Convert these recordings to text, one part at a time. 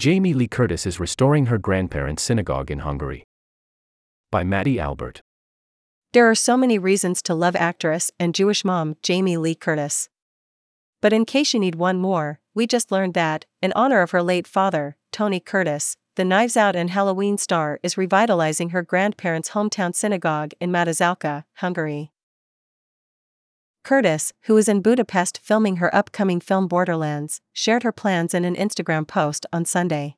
Jamie Lee Curtis is restoring her grandparents' synagogue in Hungary. By Maddie Albert. There are so many reasons to love actress and Jewish mom Jamie Lee Curtis. But in case you need one more, we just learned that, in honor of her late father, Tony Curtis, the Knives Out and Halloween star is revitalizing her grandparents' hometown synagogue in Mátészalka, Hungary. Curtis, who is in Budapest filming her upcoming film Borderlands, shared her plans in an Instagram post on Sunday.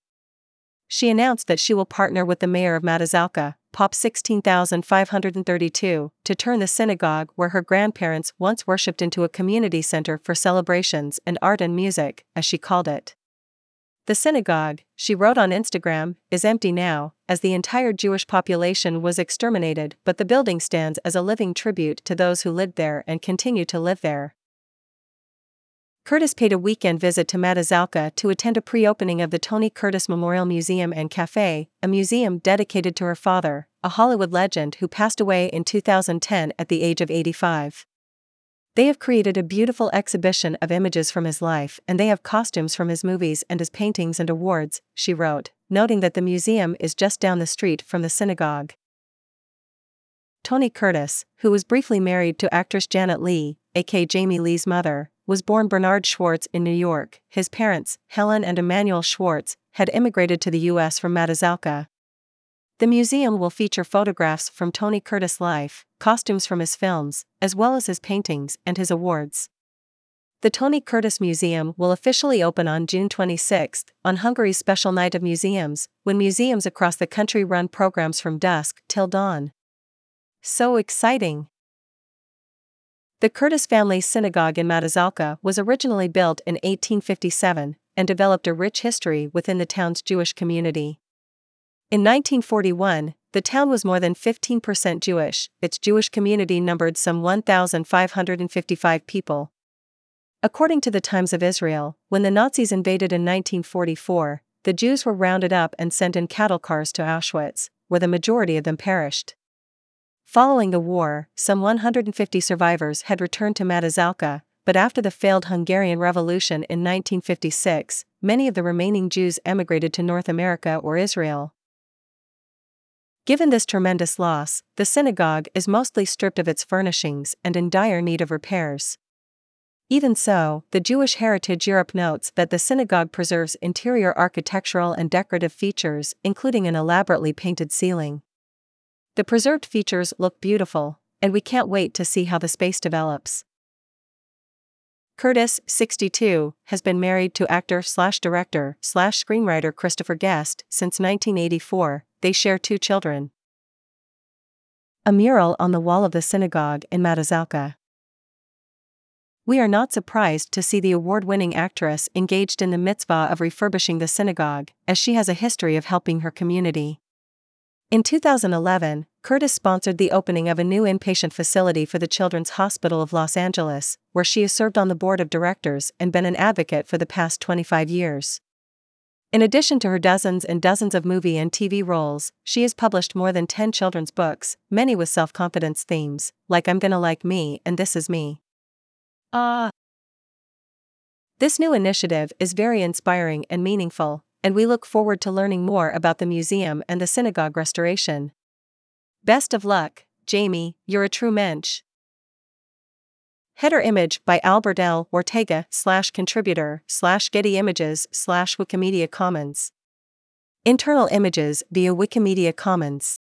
She announced that she will partner with the mayor of Mátészalka, Pop 16532, to turn the synagogue where her grandparents once worshipped into a community center for celebrations and art and music, as she called it. The synagogue, she wrote on Instagram, is empty now, as the entire Jewish population was exterminated, but the building stands as a living tribute to those who lived there and continue to live there. Curtis paid a weekend visit to Mátészalka to attend a pre opening of the Tony Curtis Memorial Museum and Cafe, a museum dedicated to her father, a Hollywood legend who passed away in 2010 at the age of 85. They have created a beautiful exhibition of images from his life and they have costumes from his movies and his paintings and awards, she wrote, noting that the museum is just down the street from the synagogue. Tony Curtis, who was briefly married to actress Janet Leigh, aka Jamie Lee's mother, was born Bernard Schwartz in New York. His parents, Helen and Emanuel Schwartz, had immigrated to the U.S. from Mátészalka, the museum will feature photographs from Tony Curtis' life, costumes from his films, as well as his paintings and his awards. The Tony Curtis Museum will officially open on June 26 on Hungary's special night of museums, when museums across the country run programs from dusk till dawn. So exciting! The Curtis family synagogue in Mátészalka was originally built in 1857 and developed a rich history within the town's Jewish community. In 1941, the town was more than 15% Jewish, its Jewish community numbered some 1,555 people. According to the Times of Israel, when the Nazis invaded in 1944, the Jews were rounded up and sent in cattle cars to Auschwitz, where the majority of them perished. Following the war, some 150 survivors had returned to Mátészalka, but after the failed Hungarian Revolution in 1956, many of the remaining Jews emigrated to North America or Israel. Given this tremendous loss, the synagogue is mostly stripped of its furnishings and in dire need of repairs. Even so, the Jewish Heritage Europe notes that the synagogue preserves interior architectural and decorative features, including an elaborately painted ceiling. The preserved features look beautiful, and we can't wait to see how the space develops. Curtis, 62, has been married to actor slash director slash screenwriter Christopher Guest since 1984, they share two children. A mural on the wall of the synagogue in Mátészalka. We are not surprised to see the award winning actress engaged in the mitzvah of refurbishing the synagogue, as she has a history of helping her community. In 2011, Curtis sponsored the opening of a new inpatient facility for the Children's Hospital of Los Angeles, where she has served on the board of directors and been an advocate for the past 25 years. In addition to her dozens and dozens of movie and TV roles, she has published more than 10 children's books, many with self confidence themes, like I'm Gonna Like Me and This Is Me. Ah! Uh, this new initiative is very inspiring and meaningful, and we look forward to learning more about the museum and the synagogue restoration. Best of luck, Jamie, you're a true mensch. Header image by Albert L. Ortega slash contributor slash Getty Images slash Wikimedia Commons. Internal images via Wikimedia Commons.